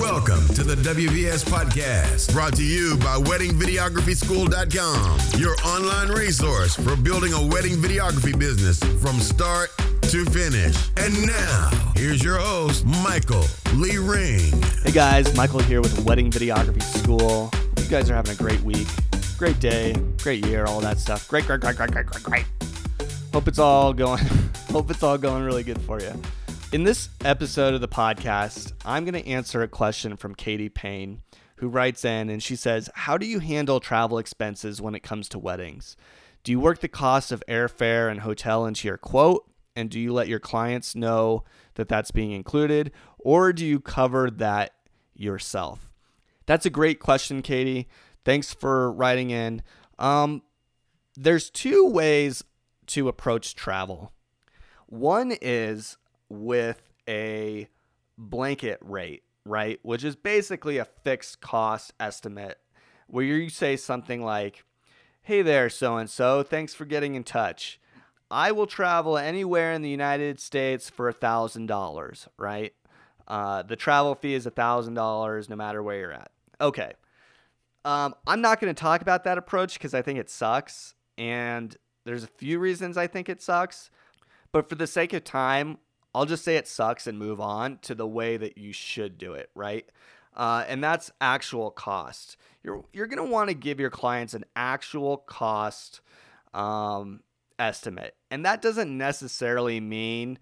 Welcome to the WVS Podcast, brought to you by WeddingVideographySchool.com, your online resource for building a wedding videography business from start to finish. And now, here's your host, Michael Lee Ring. Hey guys, Michael here with Wedding Videography School. You guys are having a great week, great day, great year, all that stuff. Great, great, great, great, great, great, great. Hope it's all going. hope it's all going really good for you. In this episode of the podcast, I'm going to answer a question from Katie Payne, who writes in and she says, How do you handle travel expenses when it comes to weddings? Do you work the cost of airfare and hotel into your quote? And do you let your clients know that that's being included? Or do you cover that yourself? That's a great question, Katie. Thanks for writing in. Um, there's two ways to approach travel. One is with a blanket rate, right? Which is basically a fixed cost estimate where you say something like, Hey there, so and so, thanks for getting in touch. I will travel anywhere in the United States for a $1,000, right? Uh, the travel fee is a $1,000 no matter where you're at. Okay. Um, I'm not going to talk about that approach because I think it sucks. And there's a few reasons I think it sucks. But for the sake of time, I'll just say it sucks and move on to the way that you should do it, right? Uh, and that's actual cost. You're you're gonna want to give your clients an actual cost um, estimate, and that doesn't necessarily mean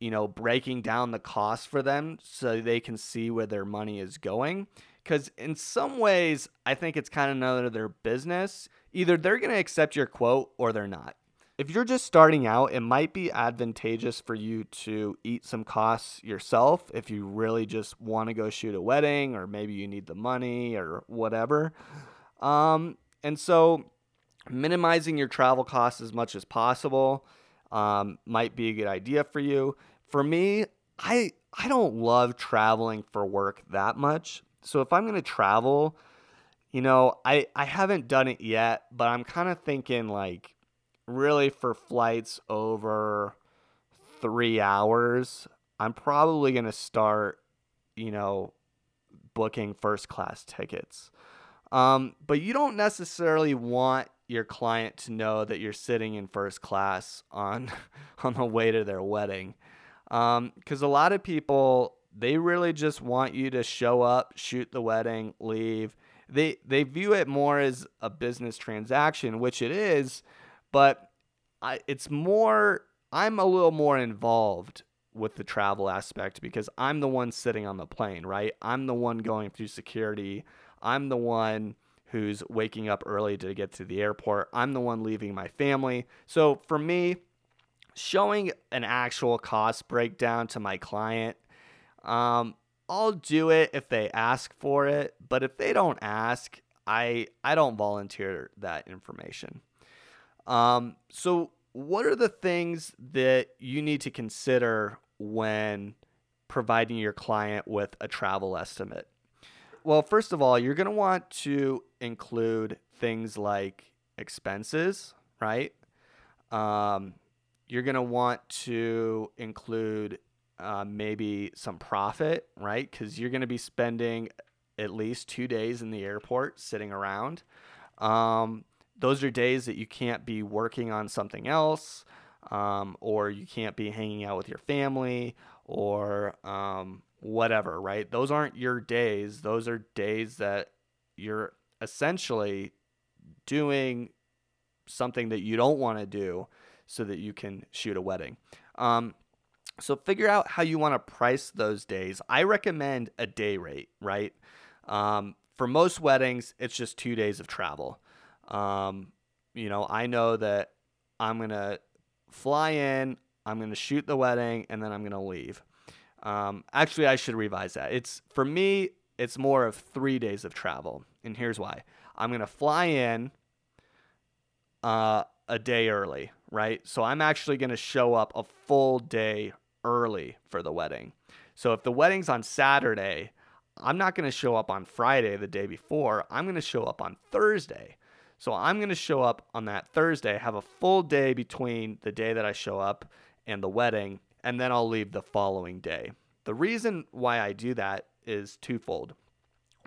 you know breaking down the cost for them so they can see where their money is going. Because in some ways, I think it's kind of none of their business. Either they're gonna accept your quote or they're not if you're just starting out, it might be advantageous for you to eat some costs yourself if you really just want to go shoot a wedding or maybe you need the money or whatever. Um, and so, minimizing your travel costs as much as possible um, might be a good idea for you. For me, I I don't love traveling for work that much. So if I'm going to travel, you know, I I haven't done it yet, but I'm kind of thinking like really for flights over three hours, I'm probably going to start, you know, booking first class tickets. Um, but you don't necessarily want your client to know that you're sitting in first class on on the way to their wedding, because um, a lot of people they really just want you to show up, shoot the wedding, leave. They they view it more as a business transaction, which it is, but I it's more I'm a little more involved with the travel aspect because I'm the one sitting on the plane, right? I'm the one going through security. I'm the one who's waking up early to get to the airport. I'm the one leaving my family. So for me, showing an actual cost breakdown to my client, um, I'll do it if they ask for it. But if they don't ask, I I don't volunteer that information. Um, so, what are the things that you need to consider when providing your client with a travel estimate? Well, first of all, you're going to want to include things like expenses, right? Um, you're going to want to include uh, maybe some profit, right? Because you're going to be spending at least two days in the airport sitting around. Um, those are days that you can't be working on something else, um, or you can't be hanging out with your family, or um, whatever, right? Those aren't your days. Those are days that you're essentially doing something that you don't want to do so that you can shoot a wedding. Um, so figure out how you want to price those days. I recommend a day rate, right? Um, for most weddings, it's just two days of travel. Um, you know, I know that I'm gonna fly in, I'm gonna shoot the wedding, and then I'm gonna leave. Um, actually, I should revise that. It's for me, it's more of three days of travel, and here's why. I'm gonna fly in uh, a day early, right? So I'm actually gonna show up a full day early for the wedding. So if the wedding's on Saturday, I'm not going to show up on Friday the day before. I'm going to show up on Thursday. So I'm going to show up on that Thursday, have a full day between the day that I show up and the wedding, and then I'll leave the following day. The reason why I do that is twofold.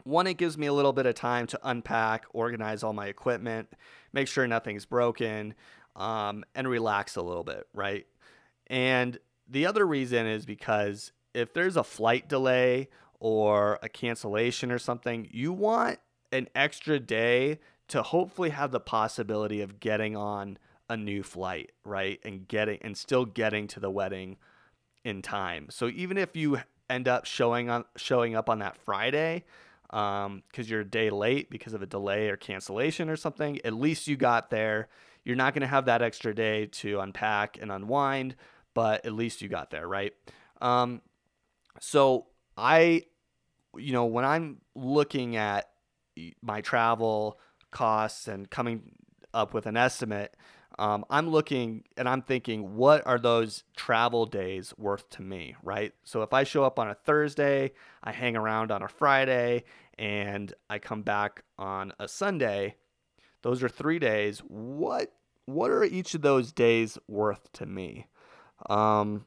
One, it gives me a little bit of time to unpack, organize all my equipment, make sure nothing's broken, um, and relax a little bit, right? And the other reason is because if there's a flight delay or a cancellation or something, you want an extra day to hopefully have the possibility of getting on a new flight, right? And getting and still getting to the wedding in time. So even if you end up showing on showing up on that Friday because um, you're a day late because of a delay or cancellation or something, at least you got there. You're not going to have that extra day to unpack and unwind, but at least you got there, right? Um, so I, you know, when I'm looking at my travel costs and coming up with an estimate, um, I'm looking and I'm thinking, what are those travel days worth to me, right? So if I show up on a Thursday, I hang around on a Friday, and I come back on a Sunday, those are three days. What what are each of those days worth to me? Um,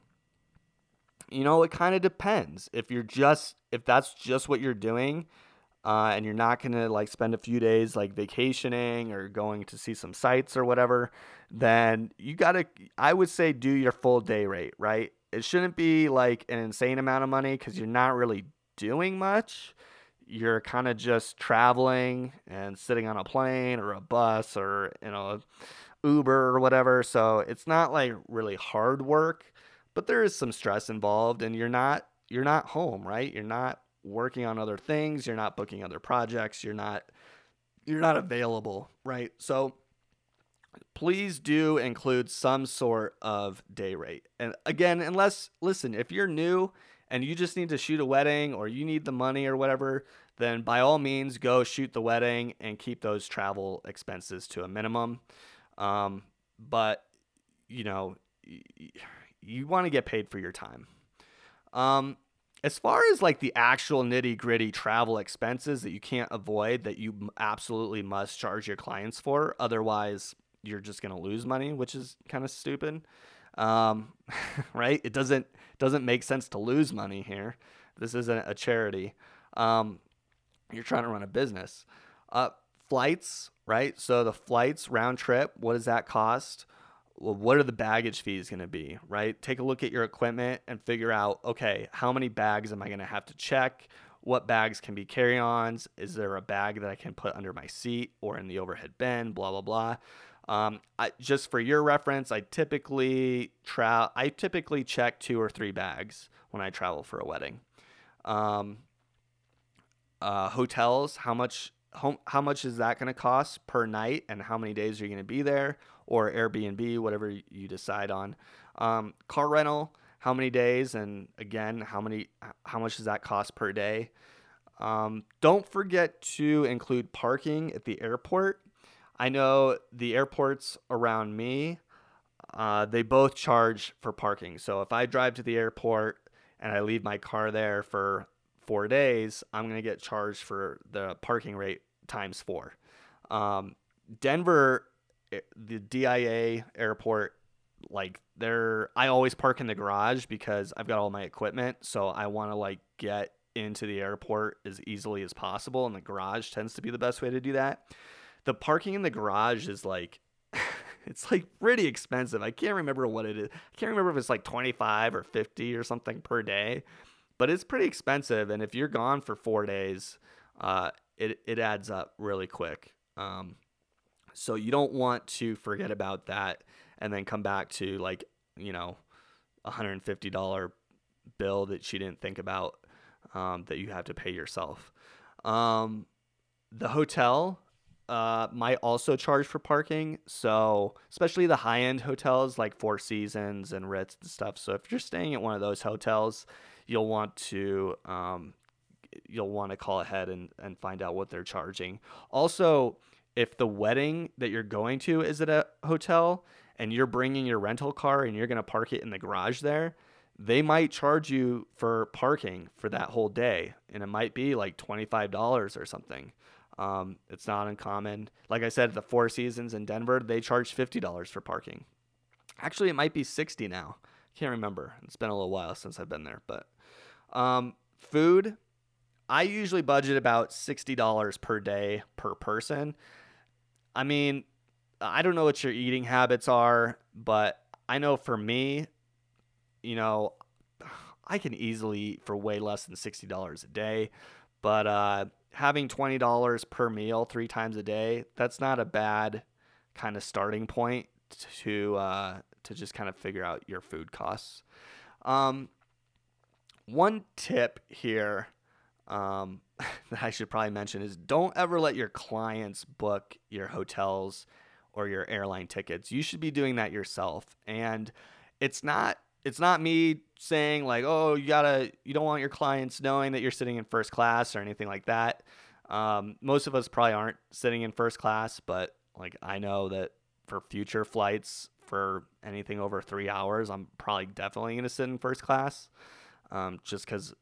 you know, it kind of depends. If you're just if that's just what you're doing, uh, and you're not gonna like spend a few days like vacationing or going to see some sights or whatever, then you gotta. I would say do your full day rate, right? It shouldn't be like an insane amount of money because you're not really doing much. You're kind of just traveling and sitting on a plane or a bus or you know Uber or whatever. So it's not like really hard work, but there is some stress involved, and you're not you're not home, right? You're not working on other things, you're not booking other projects, you're not you're not available, right? So please do include some sort of day rate. And again, unless listen, if you're new and you just need to shoot a wedding or you need the money or whatever, then by all means go shoot the wedding and keep those travel expenses to a minimum. Um, but you know, you want to get paid for your time. Um, as far as like the actual nitty gritty travel expenses that you can't avoid that you absolutely must charge your clients for, otherwise you're just gonna lose money, which is kind of stupid. Um, right? It doesn't doesn't make sense to lose money here. This isn't a charity. Um, you're trying to run a business. Uh, flights, right? So the flights round trip, what does that cost? Well, what are the baggage fees going to be, right? Take a look at your equipment and figure out, okay, how many bags am I going to have to check? What bags can be carry ons? Is there a bag that I can put under my seat or in the overhead bin? Blah, blah, blah. Um, I, just for your reference, I typically tra- I typically check two or three bags when I travel for a wedding. Um, uh, hotels, how much how, much is that going to cost per night, and how many days are you going to be there? or Airbnb, whatever you decide on. Um, car rental, how many days, and again, how many, how much does that cost per day? Um, don't forget to include parking at the airport. I know the airports around me, uh, they both charge for parking. So if I drive to the airport and I leave my car there for four days, I'm going to get charged for the parking rate times four. Um, Denver the DIA airport like they're I always park in the garage because I've got all my equipment, so I want to like get into the airport as easily as possible and the garage tends to be the best way to do that. The parking in the garage is like it's like pretty expensive. I can't remember what it is. I can't remember if it's like 25 or 50 or something per day, but it's pretty expensive and if you're gone for 4 days, uh it it adds up really quick. Um so you don't want to forget about that and then come back to like, you know, a $150 bill that she didn't think about um, that you have to pay yourself. Um, the hotel uh, might also charge for parking. So, especially the high end hotels like Four Seasons and Ritz and stuff. So, if you're staying at one of those hotels, you'll want to um, you'll want to call ahead and, and find out what they're charging. Also, if the wedding that you're going to is at a hotel and you're bringing your rental car and you're going to park it in the garage there, they might charge you for parking for that whole day. And it might be like $25 or something. Um, it's not uncommon. Like I said, the Four Seasons in Denver, they charge $50 for parking. Actually, it might be 60 now. Can't remember. It's been a little while since I've been there. But um, food, I usually budget about $60 per day per person. I mean, I don't know what your eating habits are, but I know for me, you know, I can easily eat for way less than $60 a day, but uh, having $20 per meal three times a day, that's not a bad kind of starting point to uh, to just kind of figure out your food costs. Um, one tip here um, that I should probably mention is don't ever let your clients book your hotels or your airline tickets. You should be doing that yourself. And it's not it's not me saying like, "Oh, you got to you don't want your clients knowing that you're sitting in first class or anything like that." Um, most of us probably aren't sitting in first class, but like I know that for future flights for anything over 3 hours, I'm probably definitely to sit in first class. Um, just because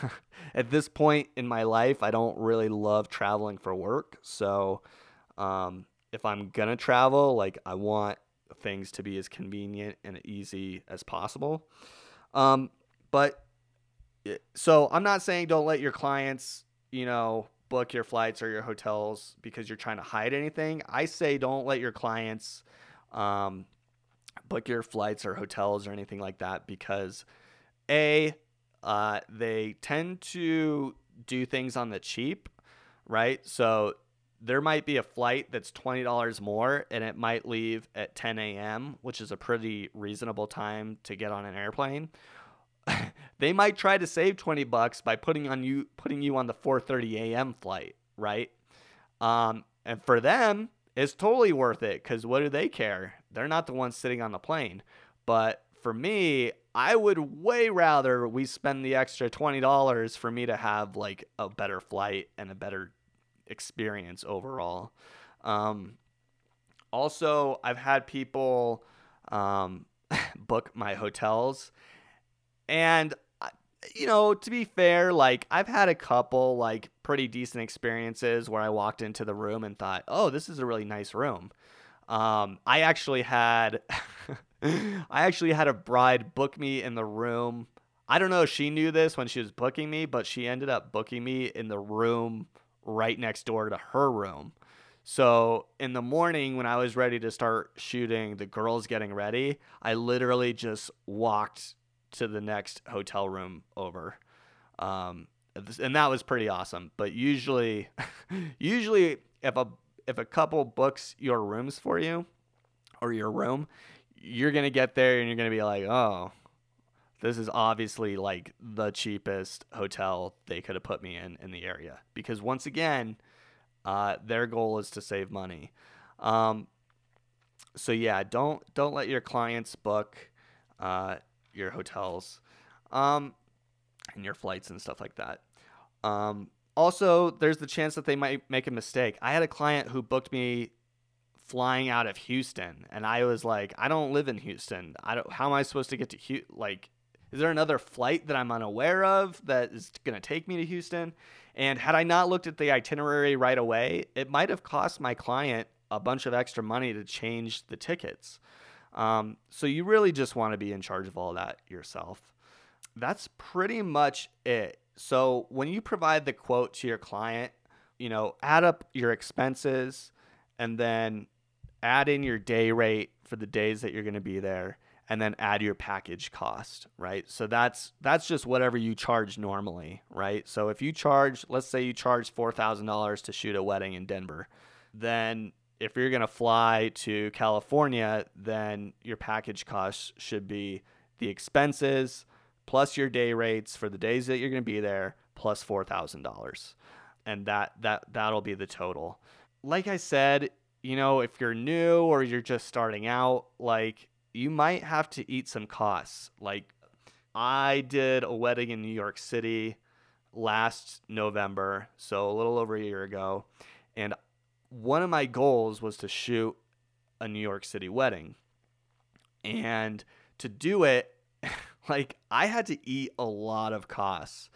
at this point in my life, I don't really love traveling for work. So um, if I'm gonna travel, like I want things to be as convenient and easy as possible. Um, but so I'm not saying don't let your clients, you know, book your flights or your hotels because you're trying to hide anything. I say don't let your clients um, book your flights or hotels or anything like that because a uh, they tend to do things on the cheap, right? So there might be a flight that's $20 more and it might leave at 10 a.m., which is a pretty reasonable time to get on an airplane. they might try to save 20 bucks by putting on you putting you on the 4:30 a.m. flight, right? Um, and for them, it's totally worth it cuz what do they care? They're not the ones sitting on the plane. But for me, I would way rather we spend the extra $20 for me to have like a better flight and a better experience overall. Um, also, I've had people um, book my hotels, and you know, to be fair, like I've had a couple like pretty decent experiences where I walked into the room and thought, "Oh, this is a really nice room." Um, I actually had, I actually had a bride book me in the room. I don't know if she knew this when she was booking me, but she ended up booking me in the room right next door to her room. So in the morning, when I was ready to start shooting the girls getting ready, I literally just walked to the next hotel room over. Um, and that was pretty awesome. But usually, usually if a if a couple books your rooms for you or your room, you're gonna get there and you're gonna be like, oh, this is obviously like the cheapest hotel they could have put me in in the area. Because once again uh, their goal is to save money. Um, so yeah don't don't let your clients book uh, your hotels um, and your flights and stuff like that. Um, also there's the chance that they might make a mistake. I had a client who booked me flying out of Houston, and I was like, I don't live in Houston. I don't. How am I supposed to get to Houston? Like, is there another flight that I'm unaware of that is going to take me to Houston? And had I not looked at the itinerary right away, it might have cost my client a bunch of extra money to change the tickets. Um, so you really just want to be in charge of all that yourself. That's pretty much it. So when you provide the quote to your client, you know, add up your expenses and then add in your day rate for the days that you're going to be there and then add your package cost, right? So that's that's just whatever you charge normally, right? So if you charge, let's say you charge $4,000 to shoot a wedding in Denver, then if you're going to fly to California, then your package cost should be the expenses plus your day rates for the days that you're going to be there plus $4,000. And that that that'll be the total. Like I said, you know, if you're new or you're just starting out, like you might have to eat some costs. Like I did a wedding in New York City last November, so a little over a year ago, and one of my goals was to shoot a New York City wedding. And to do it, like I had to eat a lot of costs.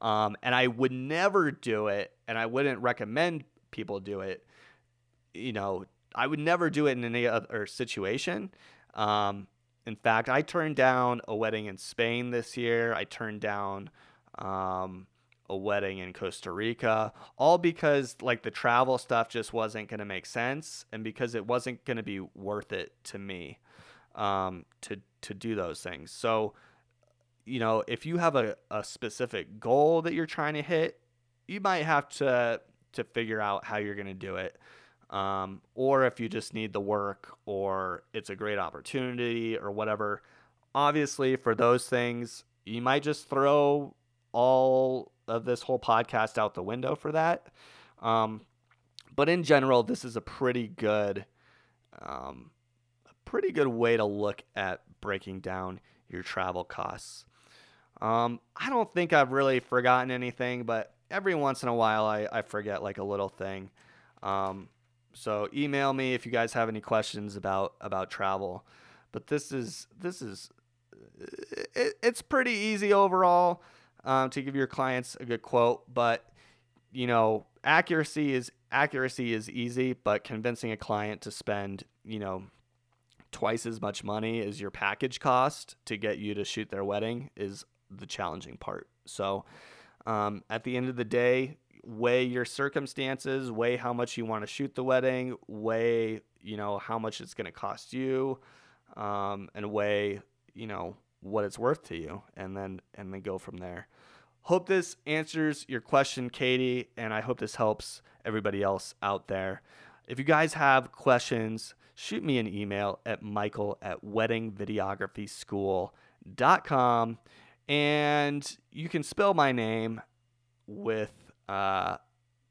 Um, and I would never do it, and I wouldn't recommend people do it. You know, I would never do it in any other situation. Um, in fact, I turned down a wedding in Spain this year. I turned down um, a wedding in Costa Rica, all because like the travel stuff just wasn't going to make sense and because it wasn't going to be worth it to me um, to to do those things. So, you know, if you have a, a specific goal that you're trying to hit, you might have to to figure out how you're going to do it. Um, or if you just need the work or it's a great opportunity or whatever. Obviously, for those things, you might just throw all of this whole podcast out the window for that. Um, but in general, this is a pretty good, um, a pretty good way to look at breaking down your travel costs. Um, I don't think I've really forgotten anything, but every once in a while I, I forget like a little thing. Um, so email me if you guys have any questions about about travel. But this is this is it, it's pretty easy overall um, to give your clients a good quote, but you know accuracy is accuracy is easy, but convincing a client to spend you know twice as much money as your package cost to get you to shoot their wedding is the challenging part. So um, at the end of the day, weigh your circumstances, weigh how much you want to shoot the wedding, weigh you know how much it's going to cost you, um, and weigh you know what it's worth to you, and then and then go from there. Hope this answers your question, Katie, and I hope this helps everybody else out there. If you guys have questions, shoot me an email at michael at weddingvideographyschool.com and you can spell my name with uh,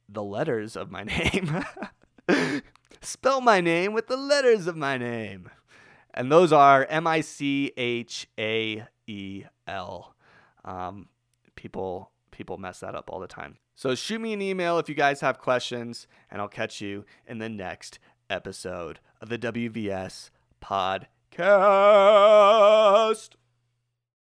the letters of my name. spell my name with the letters of my name. And those are M I C H A E L. Um, people people mess that up all the time. So shoot me an email if you guys have questions, and I'll catch you in the next episode of the WVS podcast.